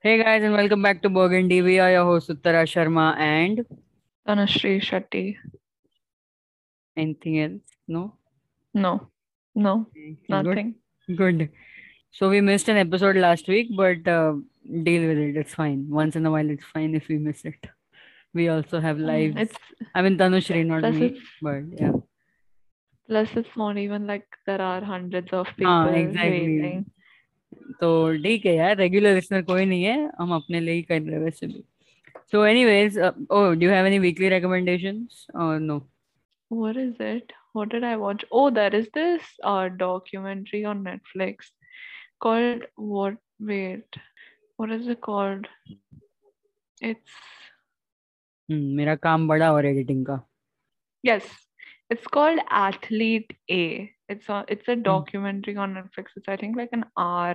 Hey guys, and welcome back to Burgundy. We are your hosts Uttara Sharma and Tanushree Shetty. anything else? No? No, no, Okay, Good. nothing. Good. So we missed an episode last week, but uh, deal with it. It's fine. Once in a while, it's fine if we miss it. We also have Mm, lives. It's I mean, Tanushri, not me, but yeah. plus it's not even like there are hundreds of हाँ people exactly. waiting. तो ठीक है यार regular listener कोई नहीं है हम अपने लिए ही कर रहे वैसे भी। So anyways oh do you have any weekly recommendations और no what is it what did I watch oh that is this our documentary on Netflix called what wait what is it called it's मेरा काम बड़ा और editing का। Yes It's called Athlete A. It's a it's a hmm. documentary mm. on Netflix. It's I think like an hour,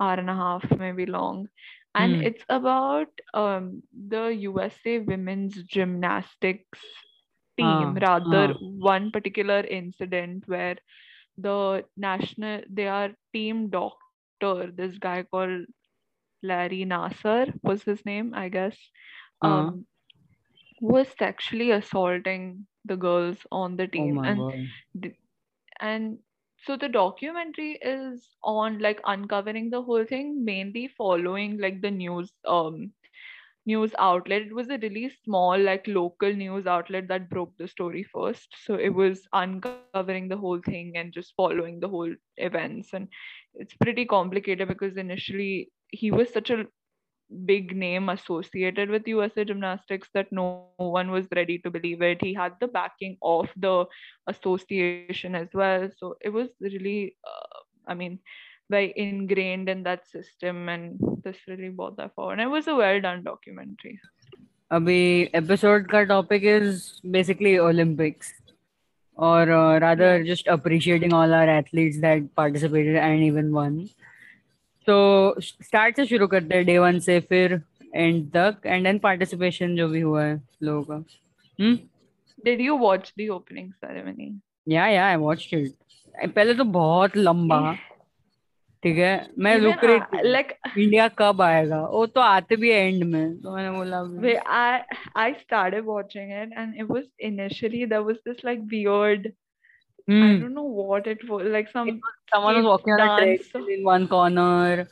hour and a half maybe long, and mm. it's about um the USA women's gymnastics team. Uh, rather, uh. one particular incident where the national they are team doctor. This guy called Larry Nasser was his name, I guess. Ah. Um, uh. was sexually assaulting the girls on the oh team my and th- and so the documentary is on like uncovering the whole thing mainly following like the news um news outlet. It was a really small like local news outlet that broke the story first. So it was uncovering the whole thing and just following the whole events. And it's pretty complicated because initially he was such a big name associated with USA Gymnastics that no one was ready to believe it. He had the backing of the association as well. So it was really, uh, I mean, very ingrained in that system, and this really brought that forward. And it was a well done documentary. अभी episode का topic is basically Olympics or uh, rather Yes. just appreciating all our athletes that participated and तो start से शुरू करते हैं day one से फिर and तक एंड देन पार्टिसिपेशन जो भी हुआ है लोगों का। हम्म? Did you watch the opening ceremony yeah yeah I watched it पहले तो बहुत लंबा। ठीक। है? मैं रुक रही लाइक इंडिया कब आएगा? वो तो आते भी एंड में तो मैंने बोला वे I I started watching it and it was initially there was this like beard weird I hmm don't know what it was like some was, someone was walking on a dance. treadmill in one corner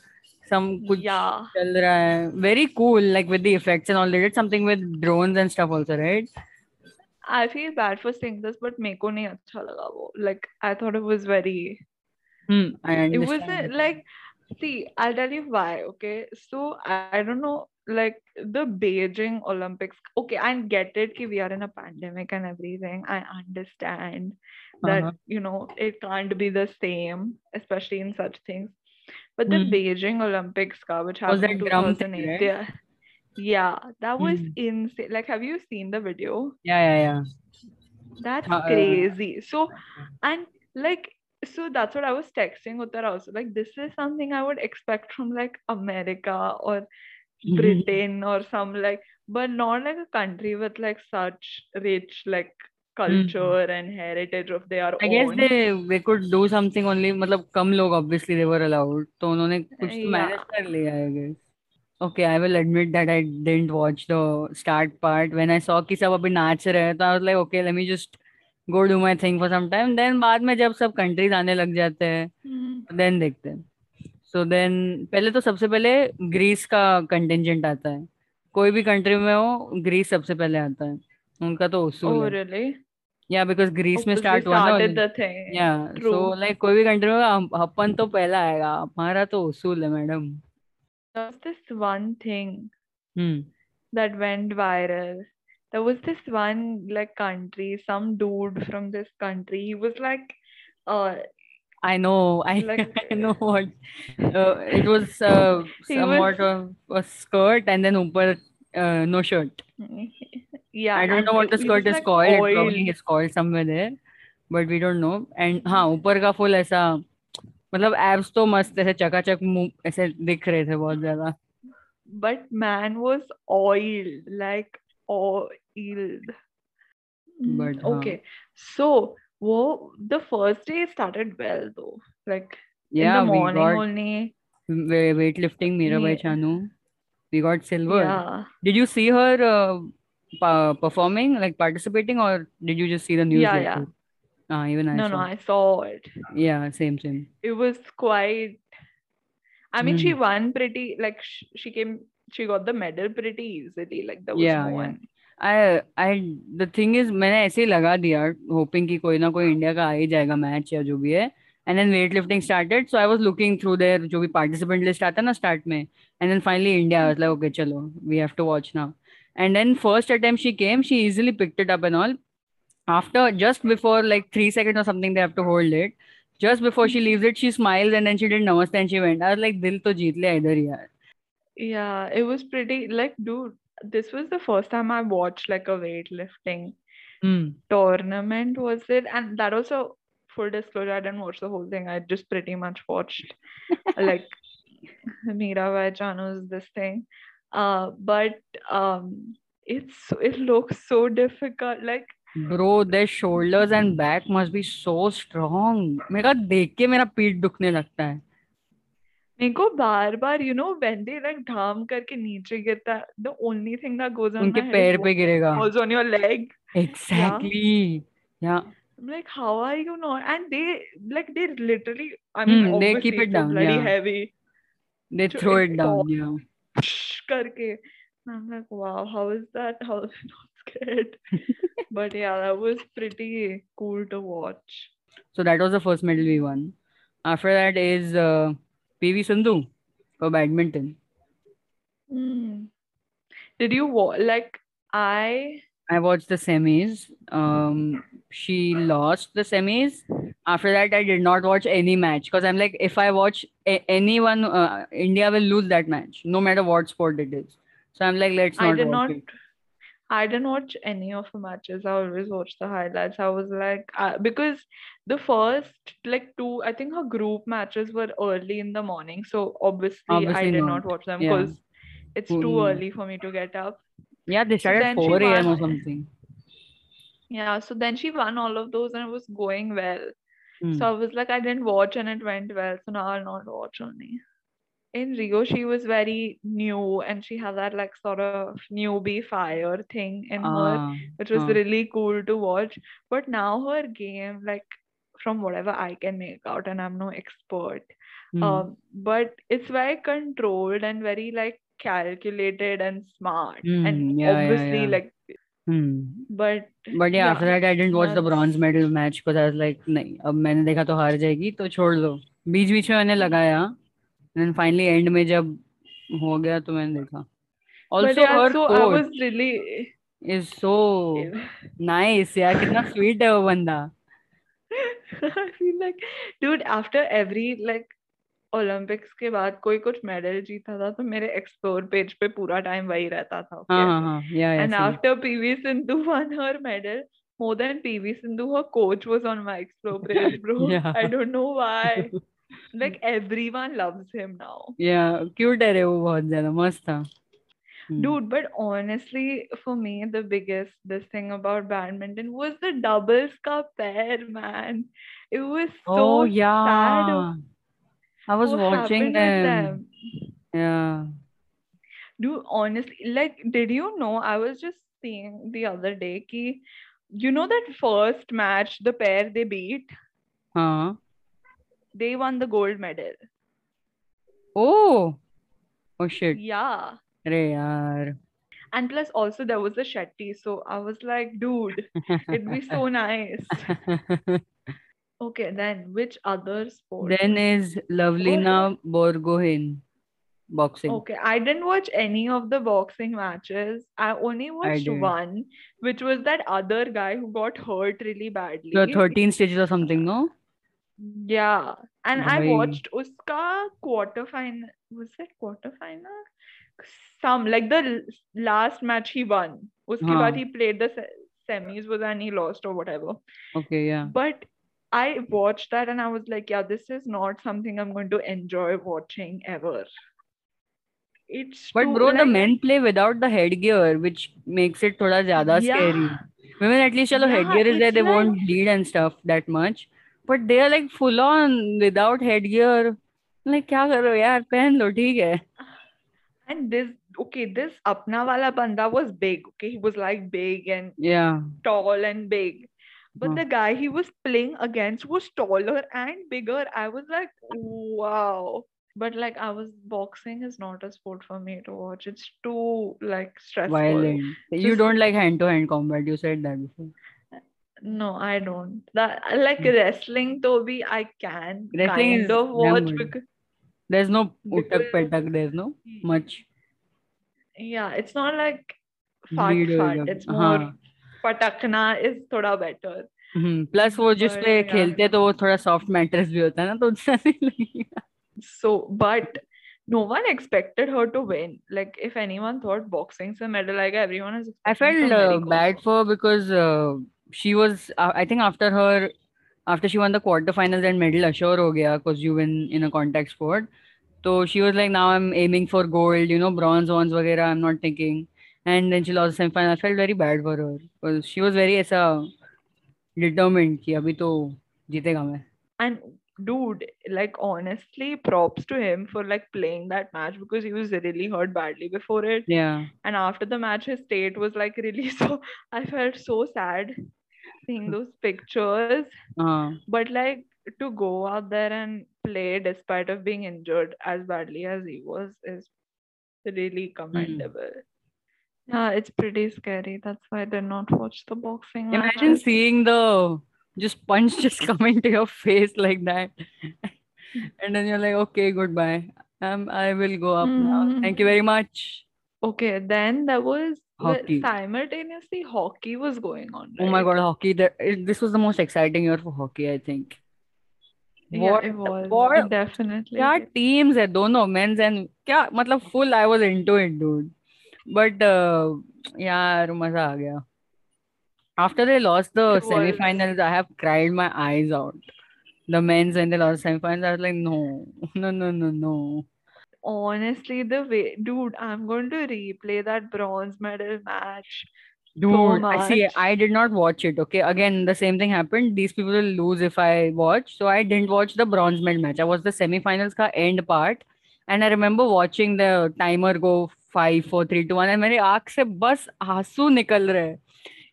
some कुछ Yeah. चल रहा है very cool like with the effects and all they did something with drones and stuff also right I feel bad for saying this, but मेरे को नहीं अच्छा लगा वो. Like I thought it was very. hmm I understand. It wasn't like. See, I'll tell you why. Okay, so I, I don't know. Like the Beijing Olympics. Okay, I get it. Ki we are in a pandemic and everything. I understand that Uh-huh. you know it can't be the same, especially in such things. But the Hmm. Beijing Olympics, ka, which Was happened in that drum thing, 2008, right? yeah, yeah, that was Hmm. insane. Like, have you seen the video? yeah yeah yeah That's Uh, crazy. So, and like, so that's what I was texting Uttara also. Like, this is something I would expect from like America or. Britain or some like, but not like a country with like such rich like culture mm. and heritage of their I own. I guess they they could do something only मतलब कम लोग obviously they were allowed तो उन्होंने कुछ तो Yeah. manage कर लिया I guess okay I will admit that I didn't watch the start part when I saw कि सब अभी नाच रहे हैं तो I was like okay let me just go do my thing for some time then बाद में जब सब countries आने लग जाते हैं Hmm. then देखते हैं सो देन पहले तो सबसे पहले ग्रीस का कंटेंजेंट आता है। कोई भी कंट्री में हो ग्रीस सबसे पहले आता है। उनका तो उसूल oh, really? Yeah because Greece में स्टार्ट हुआ ना या सो लाइक कोई भी कंट्री में अपन तो पहला आएगा। हमारा तो उसूल है madam this one thing that went viral There was this one like country, some dude from this country. He was like, uh, I know I Like- I know what uh, it was uh, He somewhat was- of a skirt and then ऊपर uh, no shirt yeah. I don't and know what it- the he skirt was, is like, called it probably oiled. is called somewhere there but we don't know and हाँ ऊपर का full ऐसा मतलब abs तो मस्त ऐसे चकाचक मुंह ऐसे दिख रहे थे बहुत ज्यादा But man was oiled, like oiled. Mm, But, हाँ. okay, so whoa, the first day started well though. Like yeah in the we morning got only. weightlifting Mirabai Yeah. Chanu We got silver. Yeah. Did you see her uh, pa- performing, like participating, or did you just see the news? Yeah, yeah. Ah, even I No, saw. no, I saw it. Yeah, same, same. It was quite. I mean, she Mm. won pretty. Like sh- she came, she got the medal pretty easily. Like there was Yeah, no yeah. one. Thing is मैंने ऐसे ही लगा दिया hopping कि कोई ना कोई India का आ ही जाएगा मैच या जो भी है। And then weight lifting started so I was looking through there जो भी पार्टिसिपेंट लिस्ट आता है ना स्टार्ट में। And then finally India okay चलो वी हैव टू वॉच ना and then first attempt she came she easily picked up an all after just before like three second और something they have to hold it just before she leave it she smiles and then she did नमस्ते and she went I like दिल तो जीत लिया इधर ही यार। Yeah it was pretty like dude this was the first time I watched like a weightlifting hmm tournament. Was it? And that also, full disclosure, I didn't watch the whole thing. I just pretty much watched like Mirabai Chanu's this thing. Uh, but um, it's it looks so difficult. Like Bro, their shoulders and back must be so strong. मेरा देख के मेरा पीठ दुखने लगता है मेरे को बार बार you know when they like धाम करके नीचे गिरता है, the only thing that goes on उनके my head पैर is पे what गिरेगा falls on your leg. exactly yeah I'm like, how are you not? And they like they literally, I mean, Hmm, they obviously keep it it's down, bloody yeah. heavy. they So throw it it down falls. yeah करके. And I'm like, wow, how is that? How is it not scared? but yeah, that was pretty cool to watch. so that was the first medal we won after that is uh, PV Sindhu for badminton Hmm. Did you watch? Like, I I watched the semis um she lost the semis after that I did not watch any match because I'm like if I watch a- anyone uh, India will lose that match no matter what sport it is so I'm like let's not I did watch not. it. I didn't watch any of the matches. I always watch the highlights. I was like, uh, because the first like two, I think her group matches were early in the morning. So obviously, I did not. not watch them Yeah. because it's too Mm. early for me to get up. Yeah, they started then she 4 a.m. or something. Yeah. So then she won all of those and it was going well. Hmm. So I was like, I didn't watch and it went well. So now I'll not watch only In Rio, she was very new and she had that like sort of newbie fire thing in her. Ah, which was ah. really cool to watch. But now her game, like from whatever I can make out, and I'm no expert, Hmm. um, but it's very controlled and very like calculated and smart. Hmm, And yeah, yeah, obviously, yeah. like, Hmm. but But yeah, after yeah, that I didn't watch the that's- bronze medal match because I was like नहीं अब मैंने देखा तो हार जाएगी तो छोड़ दो बीच बीच में मैंने लगाया then finally end में जब हो गया तो मैंने देखा। Also yeah, her so quote I यार कितना sweet है वो बंदा। I feel like dude Olympics के बाद कोई कुछ मेडल जीता था तो मेरे एक्सप्लोर पेज पे पूरा टाइम वही रहता था and after P V Sindhu won her medal more than P V Sindhu her coach was on my explore page bro I don't know why like everyone loves him now. Yeah cute hai wo bahut zyada mast tha dude but honestly for me the biggest this thing about badminton was the doubles cup pair man. It was so oh yeah. Sad. i was watching them. them? Yeah. Dude honestly like did you know i was just seeing the other day ki, you know that first match the pair they beat? Huh? they won the gold medal. Oh, oh shit. Yeah. Re yaar. And plus, also there was the Shetty, so I was like, dude, it'd be so nice. okay, then which other sport? Then is Lovelina oh. Borgohin boxing. Okay, I didn't watch any of the boxing matches. I only watched I one, which was that other guy who got hurt really badly. The 13 stages or something, no? Yeah, and I Bhai. watched uska quarter final. Was it quarter final? Some like the last match he won. Uske हाँ. baad he played the semis was and he lost or whatever. okay yeah But I watched that and I was like, yeah, this is not something I'm going to enjoy watching ever. It's but too, bro the men play without the headgear which makes it thoda zyada scary women at least chalo yeah, headgear is there they like won't bleed and stuff that much but they are like full on without headgear like क्या करो यार पहन लो ठीक है and this okay, this Apna wala banda was big. Okay, he was like big and Yeah. tall and big. But Huh. the guy he was playing against was taller and bigger. I was like, wow. But like I was boxing is not a sport for me to watch. It's too like stressful. Violent. You Just- don't like hand-to-hand combat. You said that before. No, I don't. That like Hmm. wrestling though be I can Wrestling kind is of watch damn good. because There's no utak Because- petak. There's no much yeah, it's not like fart bleed fart. होएगा. It's more हाँ. patakna is thoda better. Hmm plus वो जिस But पे yeah. खेलते तो वो थोड़ा soft mattress भी होता है ना तो उससे नहीं लगेगा So, but no one expected her to win. Like, if anyone thought boxing's a medal, like everyone is. I expecting felt from uh, Mary Kom. bad for her because uh, she was uh, I think after her after she won the quarterfinals and medal assured. ho gaya cause you win in a contact sport. So she was like now I'm aiming for gold, you know, bronze ones wagera, I'm not thinking. And then she lost the semifinal. I felt very bad for her because she was very aisa determined ki abhi to jeetega main. And dude, like honestly, props to him for like playing that match because he was really hurt badly before it. Yeah. And after the match, his state was like really so. I felt so sad seeing those pictures. uh, But like to go out there and play despite of being injured as badly as he was is really commendable. Yeah, it's pretty scary. That's why I did not watch the boxing imagine matches. seeing the just punch just coming to your face like that and then you're like okay goodbye um, I will go up now thank you very much Okay, then there was Hockey. simultaneously hockey was going on. Oh my right? god, hockey! That it, this was the most exciting year for hockey, I think. Yeah, What it was what definitely. क्या teams है दोनों men's and क्या मतलब full I was into it, dude. But uh, यार मजा आ गया. After they lost the It was- semifinals, I have cried my eyes out. The men's when they lost semifinals, I was like, no, no, no, no, no. Honestly, the way, dude, I'm going to replay that bronze medal match. Dude, so I see. I did not watch it. Okay, again, the same thing happened. These people will lose if I watch. So I didn't watch the bronze medal match. I watched the semifinals ka end part, and I remember watching the timer go five, four, three, two, one, and मेरी आँख से बस आँसू निकल रहे हैं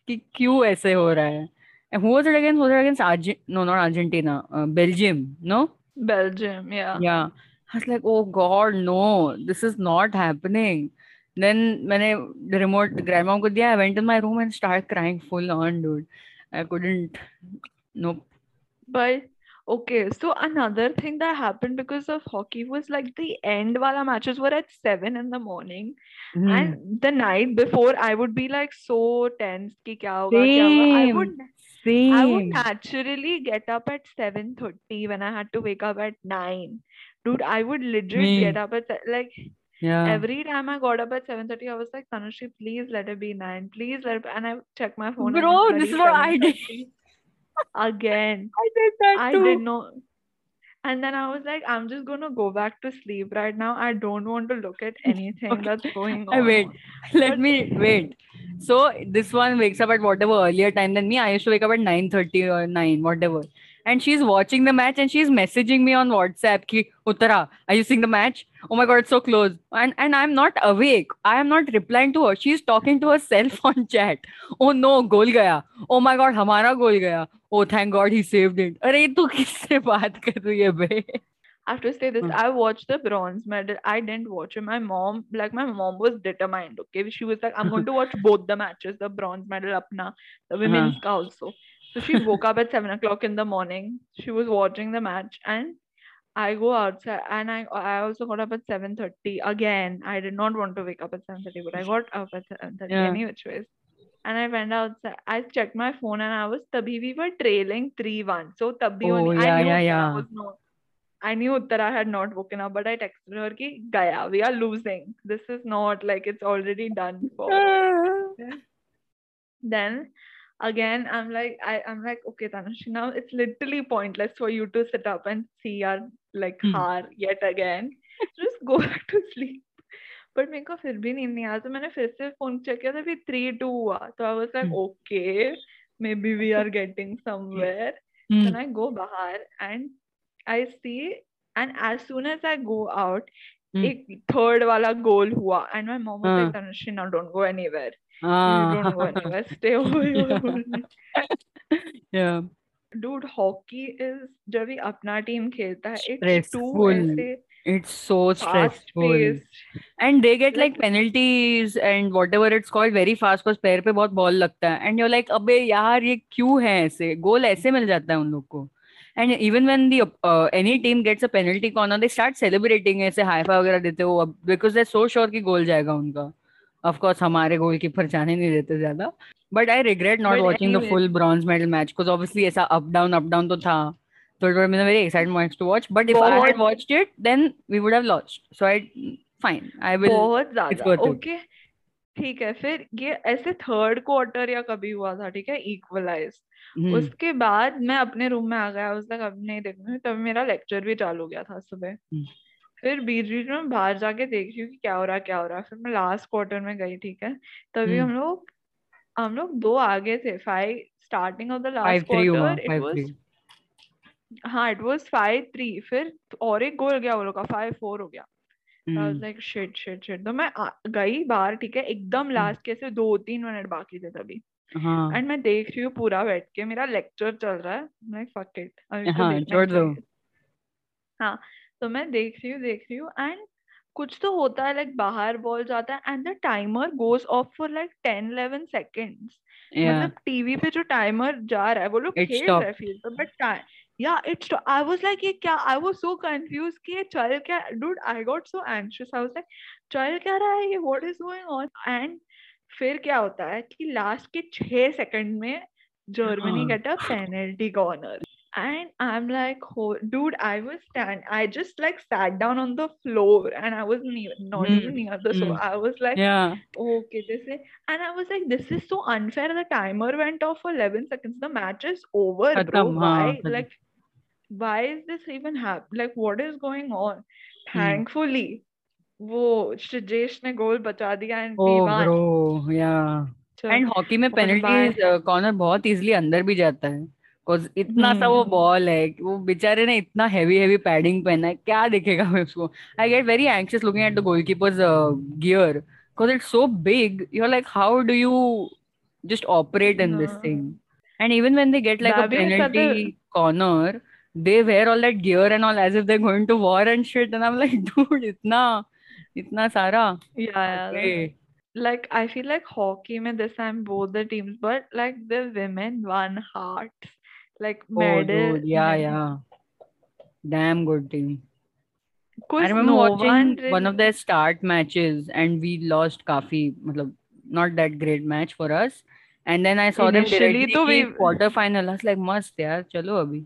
कि क्यों ऐसे हो रहा है. And who was it against? Was it against Argent? No, not Argentina. Uh, Belgium. No. Belgium, yeah. Yeah. I was like, oh God, no, this is not happening. Then when the remote grandma ko I went in my room and started crying full on, dude. I couldn't. Nope. But okay, so another thing that happened because of hockey was like the end wala matches were at seven in the morning. Mm. And hmm. the night before I would be like so tense. Ki kya hoga, Same. Kya hoga. I would same. I would naturally get up at 7:30 when I had to wake up at 9. Dude, I would legit Me. get up at like Yeah. every time I got up at 7:30, I was like, Tanushree, please let it be 9. Please let it be. And I check my phone. Bro, this is what I did. Again. I did that I too. did not. And then I was like, I'm just gonna go back to sleep right now. I don't want to look at anything Okay. that's going I on. wait. Let But- me wait. So this one wakes up at whatever earlier time than me. I used to wake up at 9:30 or 9, whatever And she's watching the match and she's messaging me on WhatsApp ki Uttara, are you seeing the match? Oh my god, it's so close. And and I'm not awake. I am not replying to her. She's talking to herself on chat. Oh no, goal gaya. Oh my god, हमारा goal गया. Oh thank God he saved it. अरे तू किससे बात कर रही है बे? I have to say this. Hmm. I watched the bronze medal. I didn't watch it. My mom, like my mom was determined. Okay. She was like, I'm going to watch both the matches, the bronze medal apna, the women's ka also. So she woke up at seven o'clock in the morning. She was watching the match and I go outside and I I also got up at 7:30 again. I did not want to wake up at 7:30, but I got up at 7:30 Yeah. any which ways. And I went outside. I checked my phone and I was tabhi we were trailing 3-1. So tabhi Oh, only I knew yeah, that I yeah. was not I knew Uttara had not woken up, but I texted her ki Gaya, we are losing. This is not like it's already done for. Then again, I'm like, I, I'm like, okay, Tanushi, now it's literally pointless for you to sit up and see our like Hmm. haar yet again. Just go back to sleep. But मेरे को फिर भी नींद नहीं आया तो मैंने फिर से फोन चेक किया था फिर थ्री टू हुआ तो I was like Hmm. Okay maybe we are getting somewhere Hmm. then I go bahar and I see, and as soon as I go out, hmm, एक थर्ड वाला goal हुआ and my mom was like हाँ Tanushree now don't go anywhere हाँ। बहुत ball लगता है। And your like अबे यार ये क्यू है ऐसे? गोल ऐसे मिल जाता है उन लोग को। And even when the any team gets a penalty corner they start celebrating ऐसे हाइफा वगैरह देते हो बिकॉज़ दे सो श्योर की गोल जाएगा उनका। ऑफकोर्स हमारे गोल जाने नहीं देते ज़्यादा but I regret not watching the full bronze medal match because obviously ऐसा अप डाउन अप डाउन तो था। तो it was mean very excitement to watch but if I had watched it then we would have lost so I fine I will बहुत ज़्यादा। Okay ठीक है फिर ये ऐसे थर्ड क्वार्टर या कभी हुआ था ठीक है इक्वलाइज Hmm. उसके बाद मैं अपने रूम में आ गया उस तक अब नहीं देखूँगी तब मेरा लेक्चर भी चालू हो गया था सुबह। hmm. फिर बीच बीच में बाहर जाके देख रही हूँ कि क्या हो रहा क्या हो रहा। फिर मैं लास्ट क्वार्टर में गई ठीक है। तभी हम्म। हम लोग हम लोग दो आगे थे five starting off the last quarter it was हाँ इट वाज फाइव थ्री फिर और एक गोल गया वो लोग का फाइव फोर हो गया। I was like shit shit shit तो मैं गई बाहर ठीक है एकदम लास्ट के दो तीन मिनट बाकी थे तभी। हाँ। एंड मैं देख रही हूँ पूरा बैठ के मेरा लेक्चर चल रहा है। मैं फक इट हाँ। तो मैं देख रही हूँ देख रही हूँ। एंड कुछ तो होता है लाइक बाहर बॉल जाता है and the timer goes off for like ten eleven seconds मतलब टीवी पे जो टाइमर जा रहा है वो लोग खेल रहे हैं फ़ील्ड पे but yeah it's I was like ये क्या आई वाज सो कंफ्यूज कि ये चल क्या dude I got so anxious I was like चल क्या रहा है ये what is going on and फिर क्या होता है कि लास्ट के छह सेकंड में Germany get a penalty corner and i'm like oh, dude i was stand i just like sat down on the floor and i was ne- not even hmm near the sofa hmm i was like या okay this is and i was like this is so unfair the timer went off for 11 seconds the match is over bro खत्म हाँ why खत्म like why is this even happen like what is going on hmm thankfully वो श्रेजेश ने goal बचा दिया and oh we won bro या चल and hockey में और पेनल्टी बाय कॉर्नर बहुत इजीली अंदर भी जाता है बिकॉज़ इतना सा वो हम्म। बॉल है वो बेचारे ने इतना हैवी हैवी पैडिंग पहना है क्या दिखेगा मैं उसको? I get very anxious looking at the goal keepers gear because it's so big you are like how do you just operate in this thing and even when they get like at a corner they were all that gear and all as if they going to war and shit and I am like dude इतना इतना सारा? Like I feel like hockey, me this time both the teams, but like the women won hearts. like medal. Oh, eh? dude, yeah, yeah. Damn good team. I remember no watching one, really... one, of their start matches and we lost Kafi. Not that great match for us. And then I saw Initially, them directly in we... I was like, must, yeah, chalo abhi.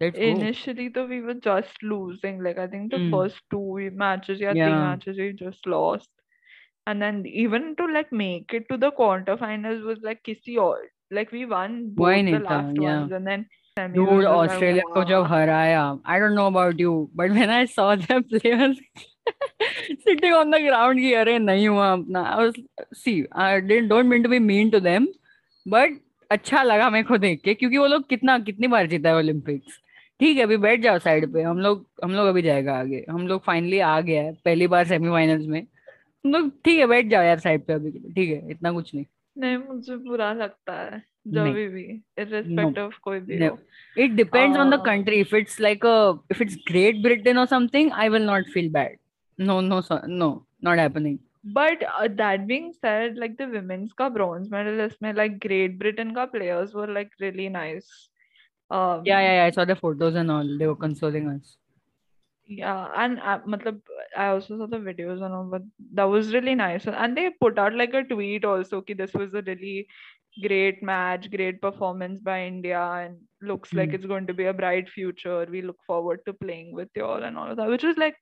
Let's Initially, though, we were just losing. Like, I think the mm. first two matches, yeah, yeah, three matches, we just lost. And then even to like make it to the quarterfinals was like kissy all like we won both the last yeah ones, and then Dude, Australia को जब हराया I don't know about you but when I saw the players sitting on the ground कि अरे नहीं हुआ अपना I was see I didn't don't mean to be mean to them but अच्छा लगा मेरे को देख के क्योंकि वो लोग कितना कितनी बार जीता है ओलंपिक्स ठीक है अभी बैठ जाओ साइड पे हम लोग हम लोग अभी जाएगा आगे हम लोग फाइनली आ गया है पहली बार सेमीफाइनल्स में तुम लोग ठीक है बैठ जाओ यार साइड पे अभी ठीक है इतना कुछ नहीं नहीं मुझे बुरा लगता है जब नहीं भी no irrespective of कोई भी no हो it depends on the uh, country if it's like a if it's Great Britain or something I will not feel bad no no so, no not happening but uh, that being said like the women's का bronze medalist में like Great Britain का players were like really nice yeah um yeah, yeah I saw the photos and all they were consoling us yeah and uh, matlab, I also saw the videos and all but that was really nice and they put out like a tweet also कि this was a really great match great performance by India and looks like Hmm. it's going to be a bright future we look forward to playing with you all and all of that which was like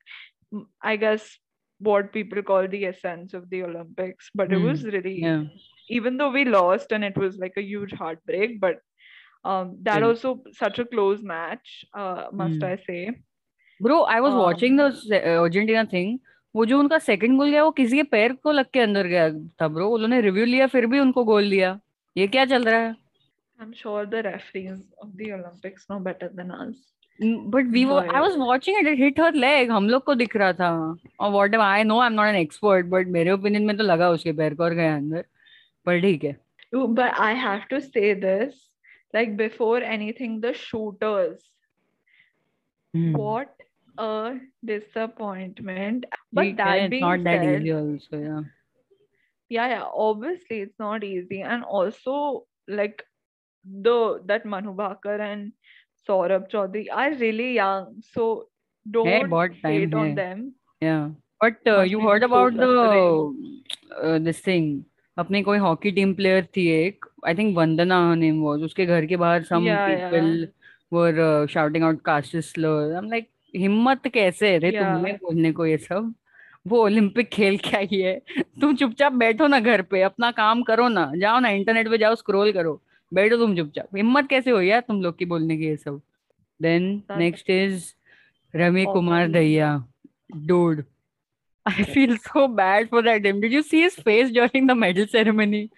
mm, I guess what people call the essence of the Olympics but it Hmm. was really yeah even though we lost and it was like a huge heartbreak but um that Still. also such a close match uh must Hmm. I say bro I was watching um the se- uh, Argentina thing. वो जो उनका second goal गया वो किसी के पैर को लग के अंदर गया था ब्रो उन्होंने रिव्यू लिया फिर भी उनको गोल दिया। ये क्या चल रहा है? I'm sure the referees of the Olympics know better than us. But we I was watching it hit her leg हम लोग को दिख रहा था। और what I know I am not an expert but मेरे ओपिनियन में तो लगा उसके पैर को और गया अंदर। पर ठीक है। But i have to say this like before anything the shooters hmm. what a disappointment but yeah, that being not that said, easy also yeah yeah yeah obviously it's not easy and also like the that manu bhakar and Saurabh Chaudhary are really young, so don't hey, hate on them. Yeah, but uh, you heard about the uh, this thing. अपनी कोई hockey team player थी एक I think Vandana name was उसके घर के बाहर some people were shouting out caste slur I am like हिम्मत कैसे रे yeah. तुम्हें बोलने को ये सब? वो ओलंपिक खेल क्या ही है? तुम चुपचाप बैठो ना घर पे अपना काम करो ना जाओ ना इंटरनेट पे जाओ स्क्रॉल करो बैठो तुम चुपचाप। हिम्मत कैसे हो यार तुम लोग की बोलने की ये सब? Then next is Ravi Kumar Dahiya dude I feel so bad for that him did you see his face during the medal ceremony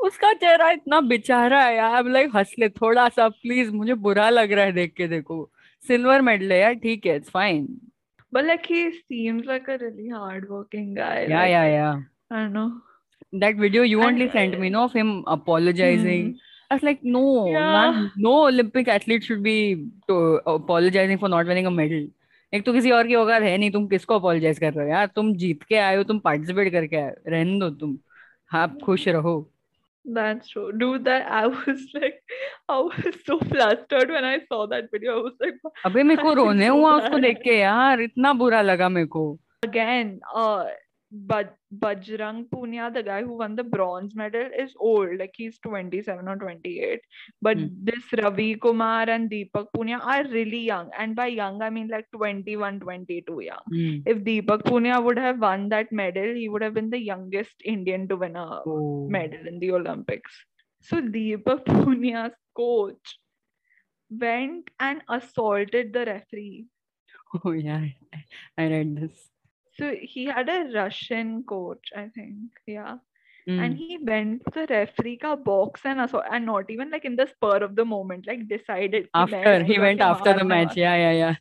उसका चेहरा इतना बेचारा है यार लाइक हंस ले थोड़ा सा प्लीज़ मुझे बुरा लग रहा है देख के देखो। सिल्वर मेडल है यार ठीक है it's fine but like he seems like a really hard working guy yeah yeah yeah I know that video you only sent me no of him apologising I was like no no Olympic athlete should be apologising for not winning a medal एक तो किसी और की औकात है नहीं तुम किसको अपोलोजाइज कर रहे हो? यार तुम जीत के आए हो तुम पार्टिसिपेट करके आए रहने दो तुम। आप खुश रहो। That's true. Dude, that I was like, I was so flustered when I saw that video. I was like, अबे मेरे को रोने हुआ उसको देख के यार इतना बुरा लगा मेरे को. Again, uh, but Bajrang Punia, the guy who won the bronze medal, is old. Like he's 27 or 28. But mm. this Ravi Kumar and Deepak Punia are really young. And by young, I mean like 21, 22 young. Mm. If Deepak Punia would have won that medal, he would have been the youngest Indian to win a oh. medal in the Olympics. So Deepak Punia's coach went and assaulted the referee. Oh, yeah. I read this so he had a Russian coach, I think. Yeah. Mm. And he went to the referee ka box and also, and not even like in the spur of the moment, like decided. After he went after the match. Yeah, yeah, yeah.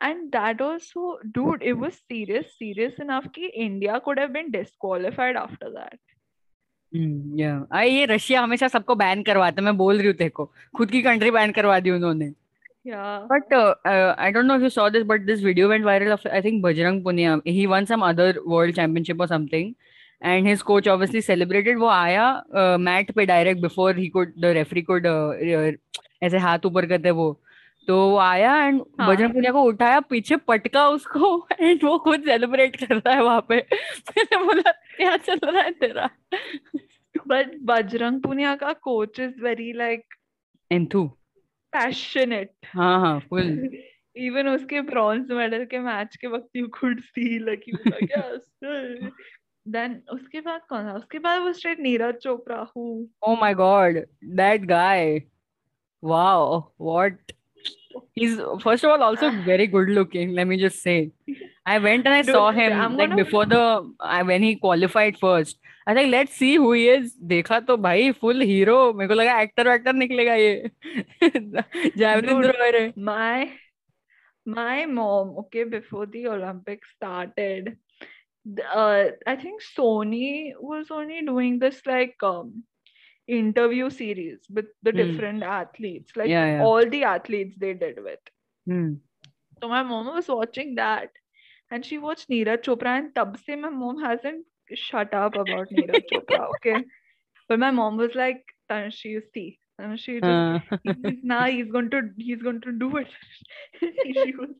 And that also, dude, it was serious, serious enough कि India could have been disqualified after that. Hmm, yeah. आई ये Russia हमेशा सबको ban करवाते मैं बोल रही हूँ तेरे को खुद की कंट्री बैन करवा दी उन्होंने Yeah. But uh, uh, I don't know if you saw this, but this video went viral of I think Bajrang Punia. He won some other world championship or something. And his coach obviously celebrated. वो आया uh, mat पे direct before he could the referee could ऐसे हाथ ऊपर करते वो तो वो आया एंड हाँ. बजरंग पुनिया को उठाया पीछे पटका उसको एंड वो खुद सेलिब्रेट कर रहा है वहाँ पे मैंने बोला क्या चल रहा है तेरा बट बजरंग पुनिया का coach is very like enthu passionate हाँ हाँ फुल इवन उसके ब्रॉन्ज मेडल के मैच के वक्त you could see like you then उसके बाद कौन था? उसके बाद वो स्ट्रेट नीरज चोपड़ा हूँ ओ my god that guy wow what he's first of all also very good looking let me just say i went and i Dude, saw him I'm like gonna... before the I, when he qualified first I think let's see who he is देखा तो भाई full hero मेरे को लगा actor वैक्टर निकलेगा ये javelin thrower है my my mom okay before the olympics started uh, i think sony was only doing this like um, interview series with the mm. different athletes like yeah, yeah. all the athletes they did with mm. so my mom was watching that and she watched Neeraj Chopra and tab se my mom hasn't shut up about Neeraj Chopra, okay? But my mom was like, Tanushi, you see. Tanushi just, uh. he's, nah, he's going to, he's going to do it. was,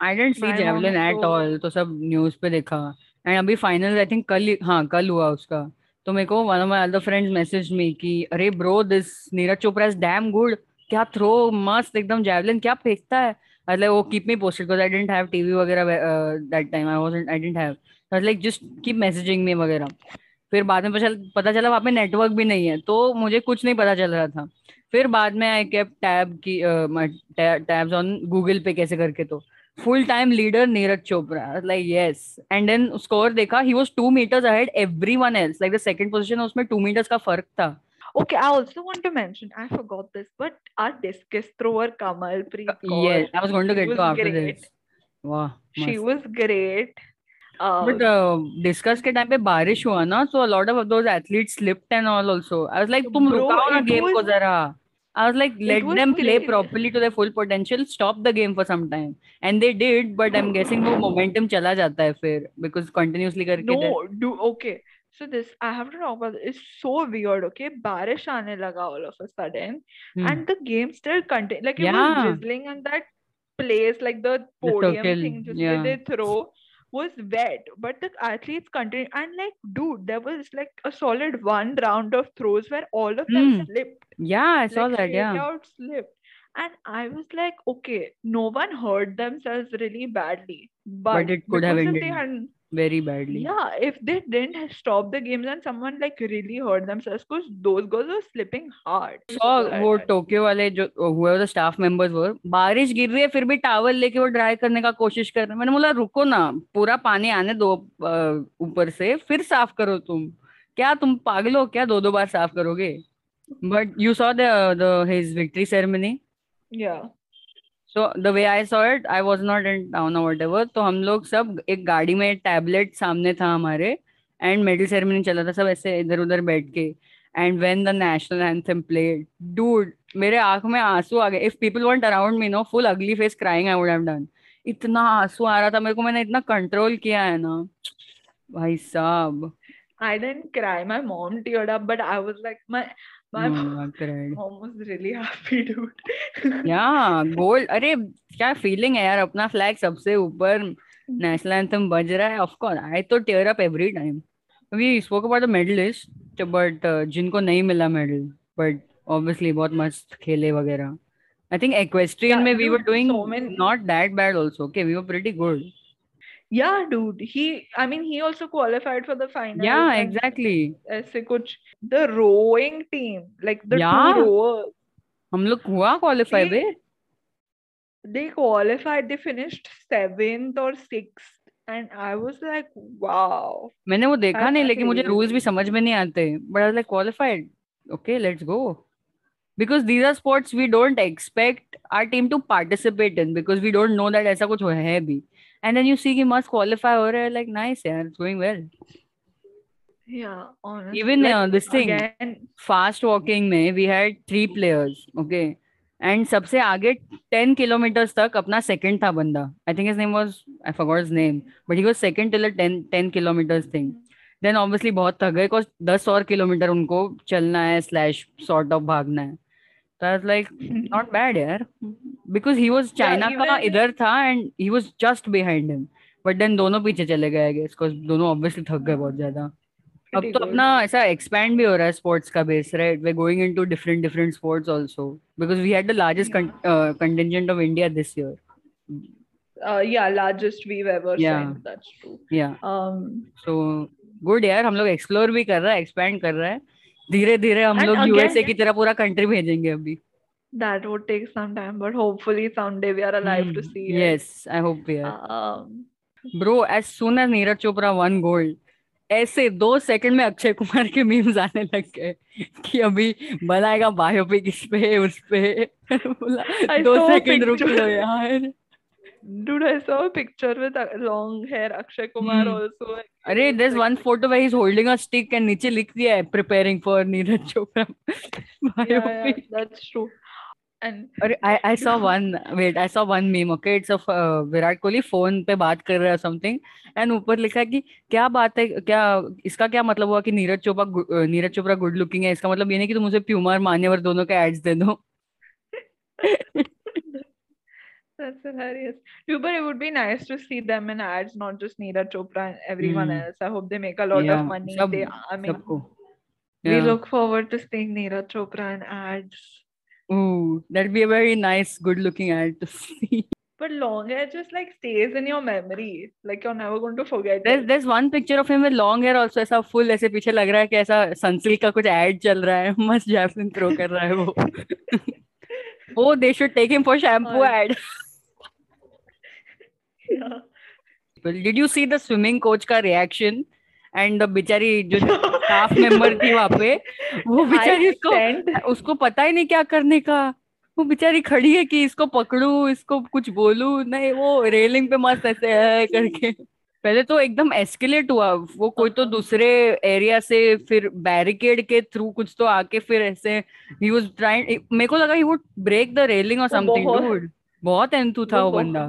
I didn't see Javelin at so, all. तो सब news पे देखा and अभी final I think कल हाँ कल हुआ उसका तो मेरे को one of my other friends message me कि, अरे bro this Neeraj Chopra is damn good क्या थ्रो मस्त एकदम जैवलिन क्या फेंकता है? मतलब वो keep me posted because I didn't have TV वगैरह that time I wasn't I didn't have like just keep messaging में वगैरह. फिर बाद में पता चला वहाँ पे नेटवर्क भी नहीं है तो मुझे कुछ नहीं पता चल रहा था। फिर बाद में आई कैप टैब की टैब्स ऑन गूगल पे कैसे करके तो। Full time leader Neeraj Chopra like yes and then score देखा he was two metres ahead everyone else like the second position उसमें टू मीटर्स का फ़र्क था Okay, I also want to mention, I forgot this, but our discus thrower Kamal Preet Yes, I was going to she get was to after great. this. Wow, She mस्त. was great. Uh, But uh, discuss के time पे बारिश हुआ ना, so a lot of those athletes slipped and all also. I was like, तुम रुकाओ ना game को जरा. I was like, let was them play crazy. properly to their full potential. Stop the game for some time, and they did. But I'm guessing वो momentum चला जाता है फिर because continuously करके they- no, do okay. So this I have to talk about. this. It's so weird. Okay, बारिश आने लगा all of a sudden, Hmm. and the game still continued. Like it Yeah. was drizzling, and that place, like the podium circle, thing, just yeah. where they throw, was wet. But the athletes continued, and like, dude, there was like a solid one round of throws where all of them Hmm. slipped. Yeah, I saw like that. Yeah. out slipped. And I was like, okay, no one hurt themselves really badly. But, it could have ended hadn't, Very badly. yeah, if they didn't stopped the games and someone like really hurt themselves, because those girls were slipping hard. saw वो Tokyo वाले जो हुए the staff members वो बारिश गिर रही है फिर भी टावल लेके वो ड्राई करने का कोशिश कर रहे हैं मैंने बोला रुको ना पूरा पानी आने दो अ, ऊपर से फिर साफ़ करो तुम क्या तुम पागल हो क्या दो दो बार साफ़ करोगे but you saw the his victory ceremony Yeah. So the way I saw it I was not in town और व्हाटएवर तो हम लोग सब एक गाड़ी में टैबलेट सामने था हमारे एंड मेडल सेरेमनी चला था सब ऐसे इधर उधर बैठ के. And when the national anthem played dude मेरे आँख में आँसू आ गए. If people want around me no full ugly face crying I would have done इतना आँसू आ रहा था मेरे को मैंने इतना कंट्रोल किया है ना. भाई साहब. I didn't cry. My mom teared up, but I was like, my my God, cried. mom was really happy, dude. Yeah gold अरे क्या फीलिंग है यार अपना फ्लैग सबसे ऊपर नेशनल एंथम बज रहा है ऑफ़ कोर्स आई तो tear up every time we spoke about the medallist but जिनको नहीं मिला मेडल बट ऑब्वियसली बहुत मस्त खेले वगैरह आई थिंक एक्वेस्ट्रियन Yeah, में we were dude, doing so many- not that bad also okay we were pretty good Yeah, dude. He, I mean, he also qualified for the final. Yeah exactly ऐसे कुछ the rowing team, like the Yeah. two rowers, हम लोग हुआ qualify See, बे they qualified. They finished seventh or sixth, and I was like, wow. मैंने वो देखा That's नहीं लेकिन मुझे. रूल्स भी समझ में नहीं आते but I like qualified okay let's go because these are sports we don't expect our team to participate in because we don't know that ऐसा कुछ है भी and then you see कि must qualify हो रहा like nice यार it's going well Yeah, honestly. Even, like, uh, this thing- again, fast walking में we had three players okay and सबसे आगे 10 kilometers तक अपना second था बंदा I think his name was I forgot his name but he was second till a 10 10 kilometers thing then obviously बहुत थक गए cause 10 और किलोमीटर उनको चलना है slash sort of भागना है तो I was like not bad यार because he was Yeah, China का even- इधर था and he was just behind him. But then दोनों पीछे चले गए guess cause दोनों obviously थक गए बहुत ज़्यादा अब तो अपना ऐसा एक्सपैंड भी हो रहा है स्पोर्ट्स का base right we going into different different sports also because we had the largest contingent of India this year Uh, yeah, largest we've ever Yeah. sent. That's true. या Um, सो गुड यार हम लोग explore भी कर रहा है expand कर रहा है धीरे धीरे हम लोग यूएसए की तरह पूरा कंट्री भेजेंगे अभी that would take some time, but hopefully someday we are alive mm, to see it. Yes I hope we are Um, bro as soon as Neeraj Chopra one gold ऐसे दो second में अक्षय कुमार के memes आने लग गए कि अभी बनाएगा बायोपिक इस पे उस पे बोला दो सेकंड रुक. लो यार dude, I saw a picture with uh, long hair Akshay Kumar Hmm. also. अरे there's one photo where he's holding a stick and नीचे लिख दिया है preparing for Neeraj Chopra Yeah, yeah, that's true. And अरे I I saw one wait I saw one meme okay it's of uh, Virat Kohli phone पे बात कर रहा है something and ऊपर लिखा है कि क्या बात है क्या इसका क्या मतलब हुआ कि नीरज चोपड़ा अ, नीरज चोपड़ा गुड लुकिंग है इसका मतलब ये नहीं कि तुम मुझे प्यूमार मान्यवर दोनों के एड्स दे दो that's hilarious. Dude, but it would be nice to see them in ads, not just Neeraj Chopra and everyone Hmm. else. I hope they make a lot Yeah, of money. सब They, I mean, सबको we Yeah. look forward to seeing Neeraj Chopra in ads. Ooh, that'd be a very nice good looking ad to see But long hair just like stays in your memory. Like you're never going to forget there's it. there's one picture of him with long hair also ऐसा full ऐसे पीछे लग रहा है कि ऐसा Sunsilk का कुछ एड चल रहा है मस्त जैवलिन थ्रो कर रहा है वो oh they should take him for shampoo और- ad Yeah. did you see the swimming coach का reaction? एंड द बेचारी जो स्टाफ मेंबर थी वहाँ पे वो बेचारी उसको उसको पता ही नहीं क्या करने का वो बेचारी खड़ी है कि इसको पकड़ू इसको कुछ बोलू नहीं वो रेलिंग पे मस्त ऐसे है करके पहले तो एकदम एस्केलेट हुआ वो कोई तो दूसरे एरिया से फिर बैरिकेड के थ्रू कुछ तो आके फिर ऐसे ही वाज ट्राइंग मेरे को लगा he would break the railing और समथिंग बहुत एंथू था वो बंदा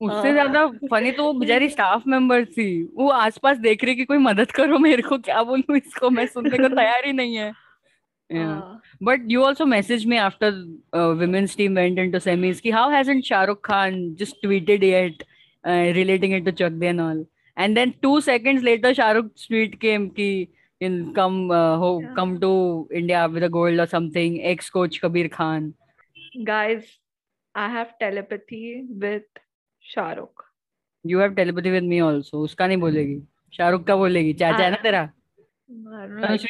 उससे ज़्यादा फनी तो बेचारी स्टाफ मेंबर थी। वो आसपास देख रही कि कोई मदद करो मेरे को क्या बोलू इसको? मैं सुनने को तैयार ही नहीं है। But you also message me after women's team went into semis की how has Shahrukh Khan just tweeted it relating it to Chak De and then two second later Shahrukh tweet came की इन come हो come to India with a gold और something ex coach Kabir Khan guys I have telepathy with Rukh. You have telepathy with me also. उसका नहीं बोलेगी. शाहरुख का बोलेगी. चाचा है ना तेरा?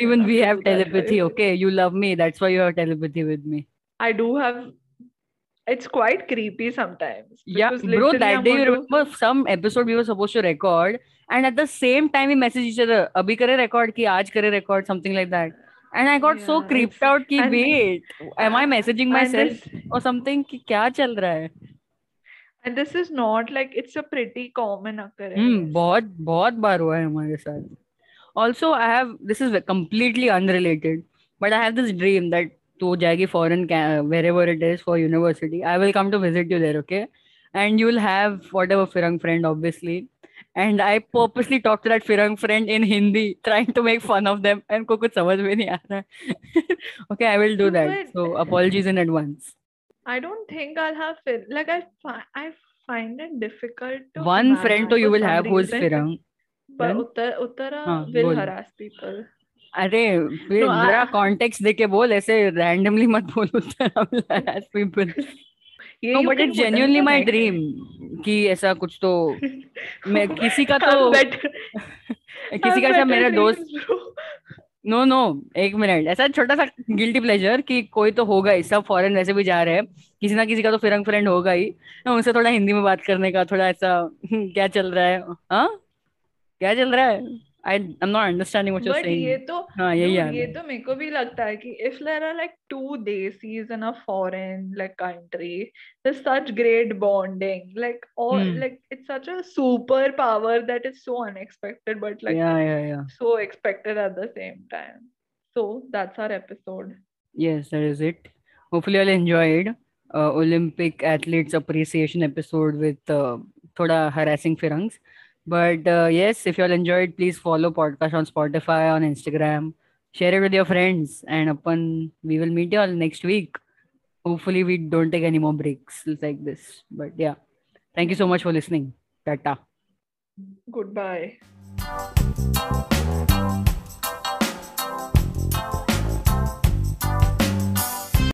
Even we have telepathy. Okay, you love me. That's why you have telepathy with me. I do have. It's quite creepy sometimes. Yeah, bro. That day, you remember some episode we were supposed to record, and at the same time we message each other. Abhi kare record ki aaj kare record something like that. And I got yeah, so creeped out ki wait, am I messaging myself this, or something? Ki kya chal raha hai? And this is not like it's a pretty common occurrence. Hmm, बहुत बहुत बार हुआ है हमारे साथ. also i have this is completely unrelated but i have this dream that to jagi foreign wherever it is for university i will come to visit you there okay and you'll have whatever firang friend obviously and i purposely talked to that firang friend in hindi trying to make fun of them and ko kuch samajh mein nahi aa okay i will do that but so apologies in advance I don't think i'll have fir- like i i find it difficult to one friend to you will have who's firang but उत्तर उत्तरा हाँ, will harass people अरे फिर no, जरा context देके बोल ऐसे randomly मत बोल Uttara harass people no but it genuinely my dream कि ऐसा कुछ तो मैं किसी का तो किसी का ऐसा मेरा दोस्त नो नो एक मिनट। ऐसा छोटा सा गिल्टी प्लेजर कि कोई तो होगा ही, सब फॉरेन वैसे भी जा रहे हैं। किसी ना किसी का तो फिरंग फ्रेंड होगा ही। उनसे थोड़ा हिंदी में बात करने का, थोड़ा ऐसा, क्या चल रहा है? हाँ? क्या चल रहा है? I I'm not understanding what you're but saying. ये तो हाँ यही है ये तो मेरे को भी लगता है कि if there are like two desis in a foreign like country, there's such great bonding. Like all hmm. like it's such a super power that is so unexpected, but like yeah yeah yeah so expected at the same time. So that's our episode. Yes, that is it. Hopefully, you'll enjoyed uh, Olympic athletes appreciation episode with uh, thoda harassing firangs. But uh, yes, if you all enjoyed, please follow podcast on Spotify, on Instagram. Share it with your friends. And upon we will meet you all next week. Hopefully, we don't take any more breaks like this. But yeah, thank you so much for listening. Tata. Goodbye.